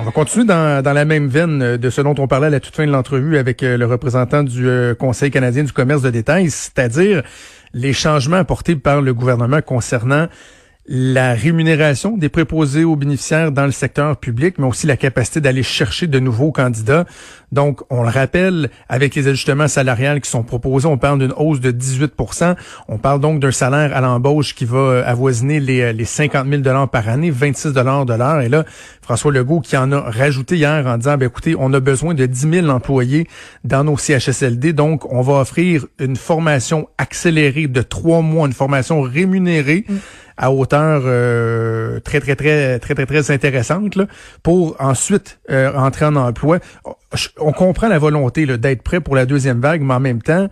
On va continuer dans, la même veine de ce dont on parlait à la toute fin de l'entrevue avec le représentant du Conseil canadien du commerce de détail, c'est-à-dire les changements apportés par le gouvernement concernant la rémunération des préposés aux bénéficiaires dans le secteur public, mais aussi la capacité d'aller chercher de nouveaux candidats. Donc, on le rappelle, avec les ajustements salariales qui sont proposés, on parle d'une hausse de 18% On parle donc d'un salaire à l'embauche qui va euh, avoisiner les, euh, les 50 000 par année, 26 de l'heure. Et là, François Legault qui en a rajouté hier en disant, ben, écoutez, on a besoin de 10 000 employés dans nos CHSLD, donc on va offrir une formation accélérée de trois mois, une formation rémunérée. Mm à hauteur euh, très, très, très, très, très, très intéressante pour ensuite euh, entrer en emploi. On comprend la volonté d'être prêt pour la deuxième vague, mais en même temps,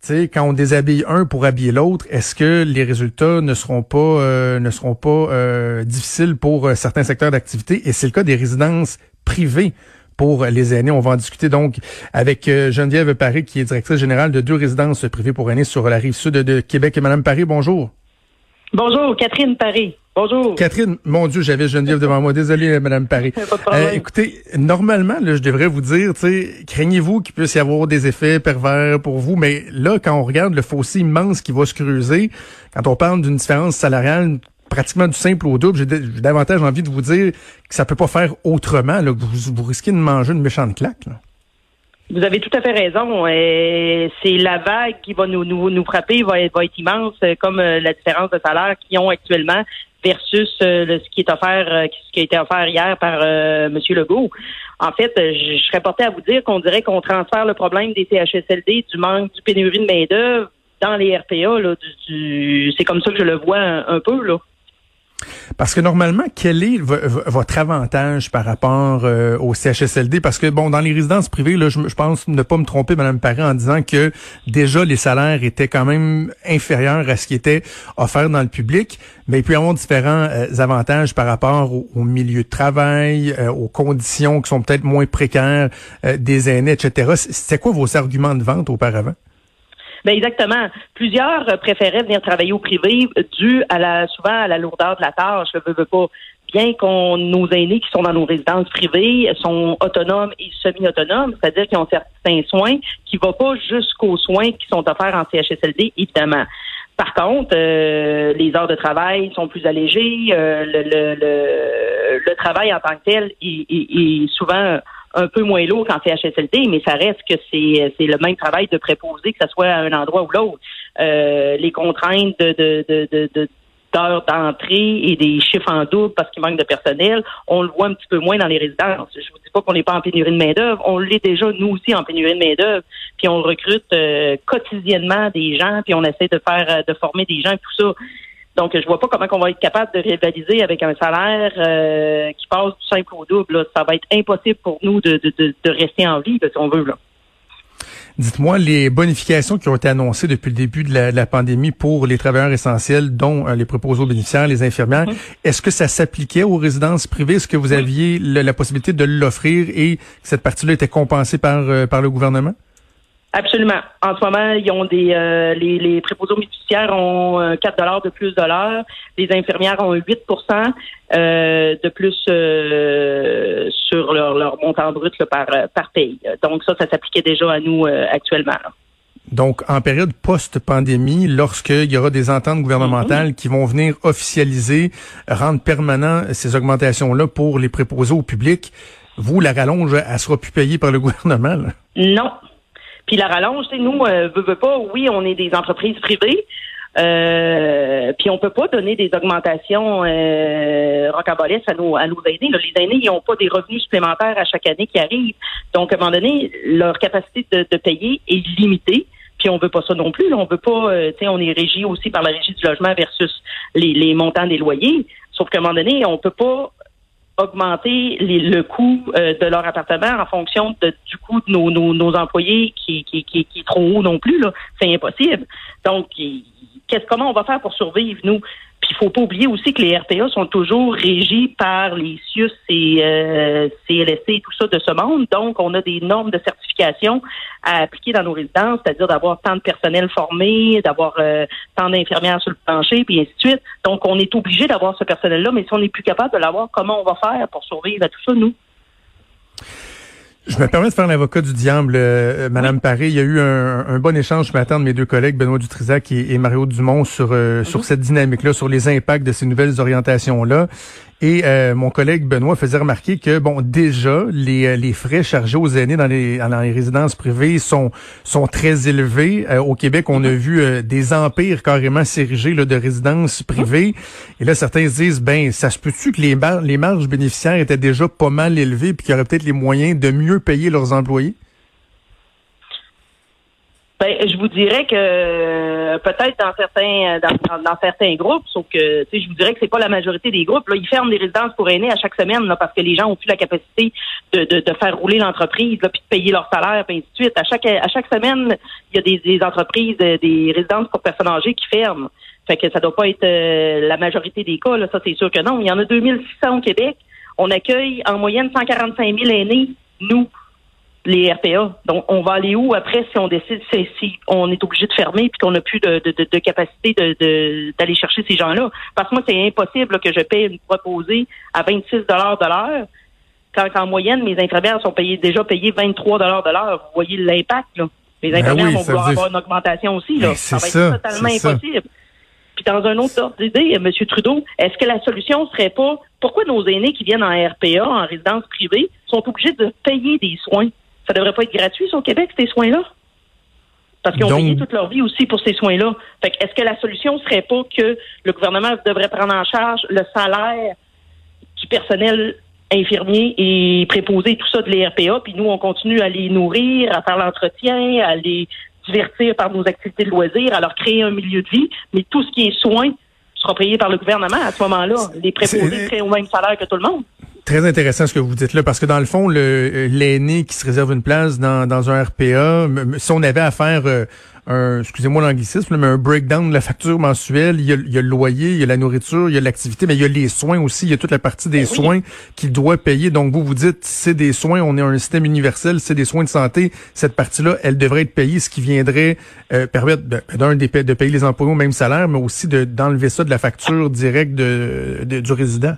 sais, quand on déshabille un pour habiller l'autre, est-ce que les résultats ne seront pas euh, ne seront pas difficiles pour certains secteurs d'activité? Et c'est le cas des résidences privées pour les aînés. On va en discuter donc avec Geneviève Paris, qui est directrice générale de deux résidences privées pour aînés sur la rive sud de Québec. Et Madame Paris, bonjour. Bonjour, Catherine Paris. Bonjour. Catherine, mon Dieu, j'avais Geneviève devant moi. Désolé, Madame Paris. Euh, écoutez, normalement, là, je devrais vous dire, craignez-vous qu'il puisse y avoir des effets pervers pour vous, mais là, quand on regarde le fossé immense qui va se creuser, quand on parle d'une différence salariale pratiquement du simple au double, j'ai davantage envie de vous dire que ça peut pas faire autrement, là, que vous, vous risquez de manger une méchante claque. Là. Vous avez tout à fait raison. Euh, c'est la vague qui va nous, nous, nous frapper, va être, va être immense, euh, comme euh, la différence de salaire qu'ils ont actuellement versus ce qui est offert, ce qui a été offert hier par M. Legault. En fait, je, serais porté à vous dire qu'on dirait qu'on transfère le problème des CHSLD, du manque, du pénurie de main-d'œuvre dans les RPA. Là, du, c'est comme ça que je le vois un peu. là. Parce que normalement, quel est votre avantage par rapport euh, au CHSLD? Parce que, bon, dans les résidences privées, là, je, pense ne pas me tromper, Mme Paré, en disant que déjà les salaires étaient quand même inférieurs à ce qui était offert dans le public, mais il peut y avoir différents euh, avantages par rapport au, milieu de travail, euh, aux conditions qui sont peut-être moins précaires des aînés, etc. C'est quoi vos arguments de vente auparavant? Ben exactement. Plusieurs préféraient venir travailler au privé dû à la souvent à la lourdeur de la tâche. Je veux, veux pas. Bien qu'on nos aînés qui sont dans nos résidences privées sont autonomes et semi-autonomes, c'est-à-dire qu'ils ont certains soins qui ne vont pas jusqu'aux soins qui sont offerts en CHSLD, évidemment. Par contre, euh, les heures de travail sont plus allégées. Euh, le, le, le, le, travail en tant que tel est, est souvent un peu moins lourd qu'en CHSLD, mais ça reste que c'est c'est le même travail de préposer que ce soit à un endroit ou l'autre. Euh, les contraintes de, de, de, de, d'heures d'entrée et des chiffres en double parce qu'il manque de personnel, on le voit un petit peu moins dans les résidences. Je vous dis pas qu'on n'est pas en pénurie de main-d'œuvre, on l'est déjà nous aussi en pénurie de main-d'œuvre, puis on recrute euh, quotidiennement des gens, puis on essaie de faire euh, de former des gens, tout ça. Donc, je vois pas comment on va être capable de rivaliser avec un salaire euh, qui passe du simple au double. Ça va être impossible pour nous de, de, de, rester en vie, si on veut. Là. Dites-moi, les bonifications qui ont été annoncées depuis le début de la, pandémie pour les travailleurs essentiels, dont euh, les préposés aux bénéficiaires, les infirmières, est-ce que ça s'appliquait aux résidences privées? Est-ce que vous aviez la possibilité de l'offrir et que cette partie-là était compensée par, euh, par le gouvernement? Absolument. En ce moment, ils ont des euh, les, les préposés bénéficiaires ont 4 euh, dollars de plus de l'heure. Les infirmières ont 8% euh, de plus euh, sur leur, leur montant brut par, par pays. Donc ça, ça s'appliquait déjà à nous actuellement. Donc, en période post-pandémie, lorsqu'il y aura des ententes gouvernementales mm-hmm. qui vont venir officialiser, rendre permanent ces augmentations-là pour les préposés au public, vous, la rallonge, elle sera plus payée par le gouvernement? Non, puis la rallonge, c'est nous, euh, veut, pas, oui, on est des entreprises privées. Euh, puis on peut pas donner des augmentations euh, rocambolesques à nos, à nos aînés. Les aînés, ils n'ont pas des revenus supplémentaires à chaque année qui arrivent. Donc, à un moment donné, leur capacité de, de payer est limitée. Puis on veut pas ça non plus. On veut pas, euh, tu sais, on est régi aussi par la régie du logement versus les, les montants des loyers. Sauf qu'à un moment donné, on peut pas augmenter le coût euh, de leur appartement en fonction du coût de nos, employés qui, est trop haut non plus. C'est impossible. Donc, qu'est-ce comment on va faire pour survivre, nous? Puis il faut pas oublier aussi que les RPA sont toujours régis par les CIUS et euh, et tout ça de ce monde. Donc, on a des normes de certification à appliquer dans nos résidences, c'est-à-dire d'avoir tant de personnel formé, d'avoir euh, tant d'infirmières sur le plancher, puis ainsi de suite. Donc, on est obligé d'avoir ce personnel-là, mais si on n'est plus capable de l'avoir, comment on va faire pour survivre à tout ça, nous? Je me permets de faire l'avocat du diable, euh, Madame Paré. Il y a eu un, bon échange ce matin de mes deux collègues, Benoît Dutrisac et, Mario Dumont, sur, euh, sur mhm. cette dynamique-là, sur les impacts de ces nouvelles orientations-là. Et euh, mon collègue Benoît faisait remarquer que bon déjà les, euh, les frais chargés aux aînés dans les dans les résidences privées sont sont très élevés. Euh, au Québec, on a vu des empires carrément s'ériger de résidences privées. Et là, certains se disent ben ça se peut-tu que les les marges bénéficiaires étaient déjà pas mal élevées puis qu'il y aurait peut-être les moyens de mieux payer leurs employés? Ben, je vous dirais que euh, peut-être dans certains dans, dans, certains groupes, sauf que je vous dirais que c'est pas la majorité des groupes. Là, ils ferment des résidences pour aînés à chaque semaine là, parce que les gens ont plus la capacité de, de, de faire rouler l'entreprise, puis de payer leur salaire, puis ainsi de suite. À chaque à chaque semaine, il y a des, des entreprises, euh, des résidences pour personnes âgées qui ferment. Fait que ça doit pas être euh, la majorité des cas, là, ça c'est sûr que non. Il y en a 2600 au Québec. On accueille en moyenne 145 000 aînés, nous les RPA. Donc, on va aller où après si on décide si, on est obligé de fermer puis qu'on n'a plus de, de, de, capacité d'aller chercher ces gens-là? Parce que moi, c'est impossible que je paye une proposée à 26 de l'heure quand en moyenne, mes infirmières sont payées déjà payées 23 de l'heure. Vous voyez l'impact, là. Les ben infirmières vont vouloir avoir une augmentation aussi. Là. Ben, ça va être totalement impossible. Puis dans un autre ordre d'idée, M. Trudeau, est-ce que la solution serait pas pourquoi nos aînés qui viennent en RPA, en résidence privée, sont obligés de payer des soins? Ça devrait pas être gratuit, au Québec, ces soins-là? Parce qu'ils ont payé toute leur vie aussi pour ces soins-là. Fait est-ce que la solution serait pas que le gouvernement devrait prendre en charge le salaire du personnel infirmier et préposer tout ça de l'ERPA, puis nous, on continue à les nourrir, à faire l'entretien, à les divertir par nos activités de loisirs, à leur créer un milieu de vie, mais tout ce qui est soins sera payé par le gouvernement à ce moment-là. Les préposés seraient au même salaire que tout le monde. Très intéressant ce que vous dites là, parce que dans le fond, le l'aîné qui se réserve une place dans, dans un RPA, si on avait à faire euh, un, excusez-moi l'anglicisme, mais un breakdown de la facture mensuelle, il y, a, il y, a, le loyer, il y a la nourriture, il y a l'activité, mais il y a les soins aussi, il y a toute la partie des ben soins qu'il doit payer. Donc vous vous dites, c'est des soins, on est un système universel, c'est des soins de santé, cette partie-là, elle devrait être payée, ce qui viendrait euh, permettre d'un de, de payer les employés au même salaire, mais aussi d'enlever ça de la facture directe de, du résident.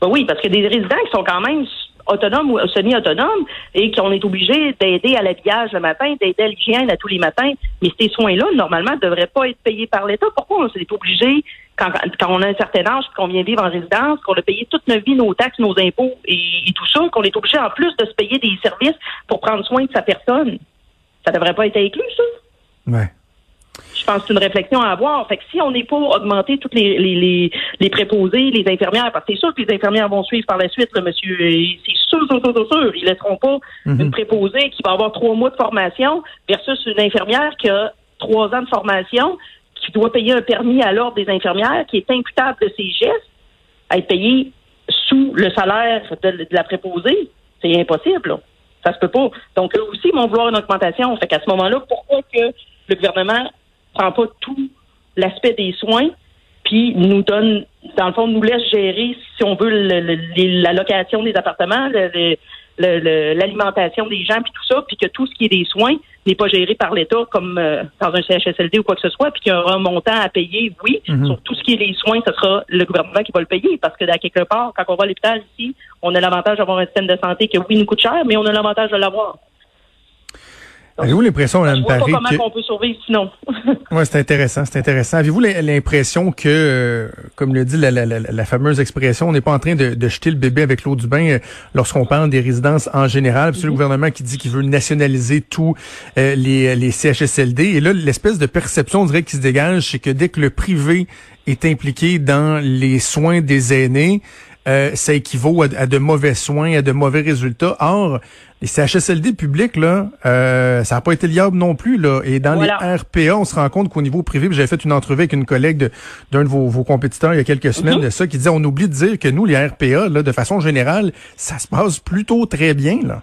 Ben oui, parce que des résidents qui sont quand même autonomes ou semi-autonomes et qu'on est obligé d'aider à l'habillage le matin, d'aider à l'hygiène à tous les matins. Mais ces soins-là, normalement, ne devraient pas être payés par l'État. Pourquoi on s'est obligé, quand, quand on a un certain âge, qu'on vient vivre en résidence, qu'on a payé toute notre vie, nos taxes, nos impôts et, tout ça, qu'on est obligé en plus de se payer des services pour prendre soin de sa personne? Ça devrait pas être inclus, ça? Ouais pense que c'est une réflexion à avoir. Fait que si on n'est pas augmenter toutes les, les, les, les, préposés, les infirmières, parce que c'est sûr que les infirmières vont suivre par la suite, le monsieur, c'est sûr, sûr, sûr, sûr, ils laisseront pas mhm. une préposée qui va avoir trois mois de formation versus une infirmière qui a trois ans de formation, qui doit payer un permis à l'ordre des infirmières, qui est imputable de ses gestes, à être payé sous le salaire de, la préposée. C'est impossible, là. Ça se peut pas. Donc, eux aussi vont vouloir une augmentation. Fait qu'à ce moment-là, pourquoi que le gouvernement prend pas tout l'aspect des soins, puis nous donne, dans le fond, nous laisse gérer, si on veut, la location des appartements, l'alimentation des gens, puis tout ça, puis que tout ce qui est des soins n'est pas géré par l'État comme euh, dans un CHSLD ou quoi que ce soit, puis qu'il y aura un montant à payer, oui. Mm-hmm. Sur tout ce qui est des soins, ce sera le gouvernement qui va le payer, parce que à quelque part, quand on va à l'hôpital ici, on a l'avantage d'avoir un système de santé qui, oui, nous coûte cher, mais on a l'avantage de l'avoir. Avez-vous l'impression, Mme Paris, que... comment on peut survivre sinon? oui, c'est intéressant, c'est intéressant. Avez-vous l'impression que, euh, comme le dit la, la, la, fameuse expression, on n'est pas en train de, de, jeter le bébé avec l'eau du bain euh, lorsqu'on parle des résidences en général? C'est le mhm. gouvernement qui dit qu'il veut nationaliser tous euh, les, les CHSLD. Et là, l'espèce de perception, on dirait, qui se dégage, c'est que dès que le privé est impliqué dans les soins des aînés, euh, ça équivaut à, de mauvais soins, à de mauvais résultats. Or, les CHSLD publics, là, euh, ça n'a pas été liable non plus. Là. Et dans les RPA, on se rend compte qu'au niveau privé, j'avais fait une entrevue avec une collègue d'un de, vos, compétiteurs il y a quelques semaines mhm. de ça, qui disait, on oublie de dire que nous, les RPA, là, de façon générale, ça se passe plutôt très bien. là.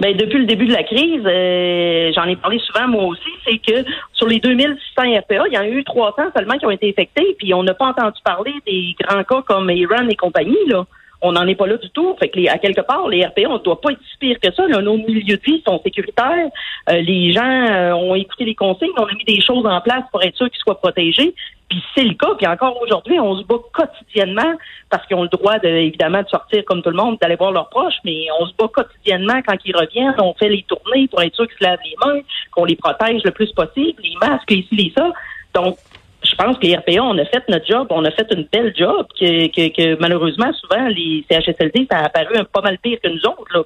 Ben, depuis le début de la crise, euh, j'en ai parlé souvent moi aussi, c'est que sur les 2600 RPA, il y en a eu 300 seulement qui ont été infectés, puis on n'a pas entendu parler des grands cas comme Iran et compagnie. Là. On n'en est pas là du tout. À quelque part, les RPA, on ne doit pas être si pire que ça. Là, nos milieux de vie sont sécuritaires. Euh, les gens euh, ont écouté les consignes, on a mis des choses en place pour être sûr qu'ils soient protégés. Puis c'est le cas. Puis encore aujourd'hui, on se bat quotidiennement parce qu'ils ont le droit, de, évidemment, de sortir comme tout le monde, d'aller voir leurs proches, mais on se bat quotidiennement quand ils reviennent. On fait les tournées pour être sûr qu'ils se lavent les mains, qu'on les protège le plus possible, les masques, les ci, les ça. Donc, je pense que les RPA, on a fait notre job, on a fait une belle job, que, que, malheureusement, souvent, les CHSLD, ça a apparu un pas mal pire que nous autres. Là.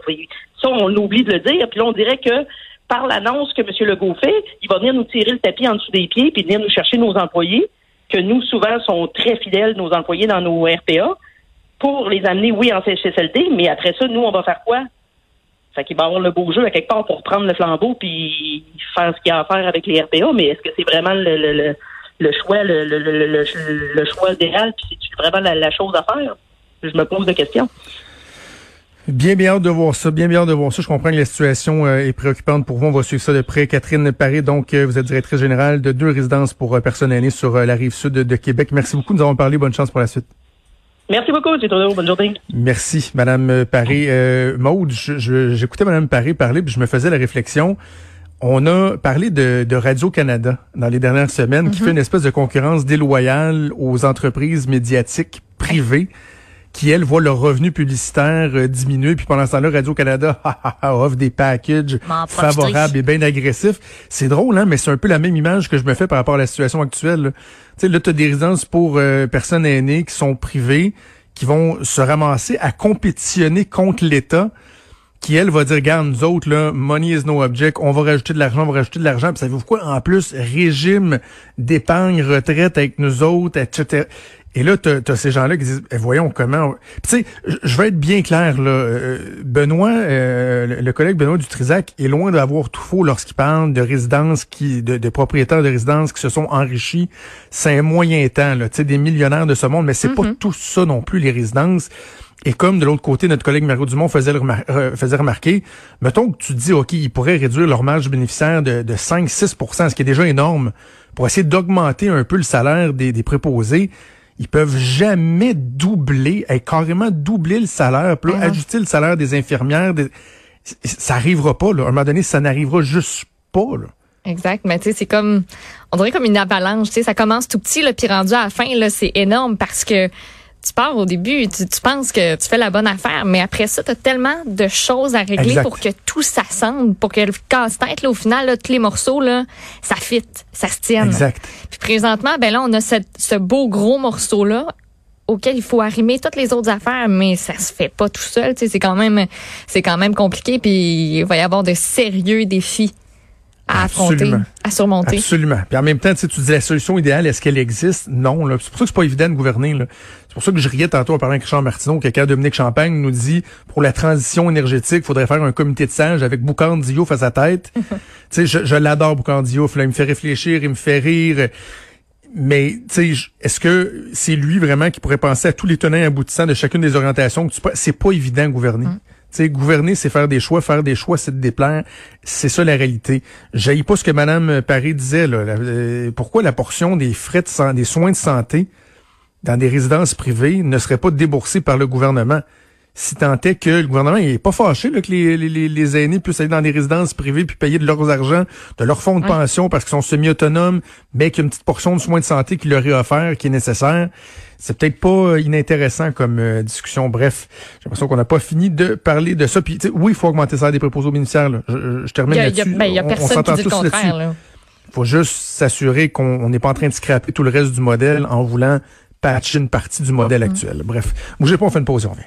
Ça, on oublie de le dire. Puis là, on dirait que par l'annonce que M. Legault fait, il va venir nous tirer le tapis en dessous des pieds puis venir nous chercher nos employés que nous, souvent, sont très fidèles, nos employés dans nos RPA, pour les amener, oui, en CHSLD, mais après ça, nous, on va faire quoi? Fait qu'il va avoir le beau jeu à quelque part pour prendre le flambeau puis faire ce qu'il y a à faire avec les RPA, mais est-ce que c'est vraiment le, le, le, choix, le, le, le, choix idéal, puis c'est vraiment la, chose à faire? Je me pose des questions. Bien, bien hâte de voir ça. Bien, bien hâte de voir ça. Je comprends que la situation euh, est préoccupante pour vous. On va suivre ça de près. Catherine Paré, donc, euh, vous êtes directrice générale de deux résidences pour euh, personnaliser sur la rive sud de, Québec. Merci beaucoup. Nous avons parlé. Bonne chance pour la suite. Merci beaucoup, c'est Bonne journée. Merci, Madame Paré. Euh, Maude, j'écoutais Madame Paré parler, puis je me faisais la réflexion. On a parlé de, Radio-Canada dans les dernières semaines, qui mhm. fait une espèce de concurrence déloyale aux entreprises médiatiques privées qui, elles, voient leurs revenus publicitaires euh, diminuer. Puis pendant ce temps-là, Radio-Canada offre des packages favorables et bien agressifs. C'est drôle, hein, mais c'est un peu la même image que je me fais par rapport à la situation actuelle. Tu sais, là, tu as des résidences pour euh, personnes aînées qui sont privées, qui vont se ramasser à compétitionner contre l'État qui, elle, va dire, regarde, nous autres, là, money is no object, on va rajouter de l'argent, on va rajouter de l'argent. Puis savez-vous quoi? En plus, régime d'épargne, retraite avec nous autres, etc. Et là, tu as, ces gens-là qui disent, eh, voyons comment... Tu sais, je vais être bien clair, là. Euh, Benoît, euh, le collègue Benoît Dutrisac est loin d'avoir tout faux lorsqu'il parle de résidences, qui, de, propriétaires de résidences qui se sont enrichis. C'est un moyen temps, là. Tu sais, des millionnaires de ce monde, mais c'est pas mm-hmm. tout ça non plus, les résidences. Et comme de l'autre côté, notre collègue Mario Dumont faisait, euh, faisait remarquer, mettons que tu dis, OK, ils pourraient réduire leur marge bénéficiaire de, de 5-6% ce qui est déjà énorme, pour essayer d'augmenter un peu le salaire des, des préposés ils peuvent jamais doubler, et carrément doubler le salaire, puis là, ajuster le salaire des infirmières. Ça arrivera pas, là. À un moment donné, ça n'arrivera juste pas, là. Exact, mais tu sais, c'est comme, on dirait comme une avalanche, tu sais, ça commence tout petit, là, puis rendu à la fin, là, c'est énorme parce que tu pars au début, tu, penses que tu fais la bonne affaire, mais après ça, tu as tellement de choses à régler pour que tout s'assemble, pour que le casse-tête, au final, là, tous les morceaux, là, ça fit, ça se tienne. Exact. Puis présentement, ben là, on a ce beau gros morceau-là auquel il faut arrimer toutes les autres affaires, mais ça se fait pas tout seul. C'est quand même, c'est quand même compliqué. Puis il va y avoir de sérieux défis à affronter, à surmonter. Absolument. Puis en même temps, tu dis la solution idéale, est-ce qu'elle existe? Non. C'est pour ça que c'est pas évident de gouverner. C'est pour ça que je riais tantôt en parlant avec Richard Martineau, que quand Dominique Champagne nous dit pour la transition énergétique, il faudrait faire un comité de sages avec Boucan Diouf à sa tête. tu sais, je, je l'adore Boucan Diouf. Là, il me fait réfléchir, il me fait rire. Mais est-ce que c'est lui vraiment qui pourrait penser à tous les tenants aboutissants de chacune des orientations C'est pas évident de gouverner. Mm gouverner, c'est faire des choix. Faire des choix, c'est de déplaire. C'est ça la réalité. J'aille pas ce que Mme Paris disait. Là. Euh, pourquoi la portion des frais de des soins de santé dans des résidences privées ne serait pas déboursée par le gouvernement? Si tant est que le gouvernement est pas fâché là, que les, les, les, aînés puissent aller dans des résidences privées puis payer de leurs argent, de leur fonds de pension parce qu'ils sont semi-autonomes, mais qu'il y a une petite portion de soins de santé qui leur est offert, qui est nécessaire. C'est peut-être pas inintéressant comme euh, discussion. Bref, j'ai l'impression qu'on n'a pas fini de parler de ça. Puis oui, il faut augmenter ça des préposés aux bénéficiaires. Je, je, termine là-dessus. Ben, y a, personne qui dit le contraire. Il faut juste s'assurer qu'on n'est pas en train de scraper tout le reste du modèle en voulant patcher une partie du modèle actuel. Bref, bougez pas, on fait une pause, on revient.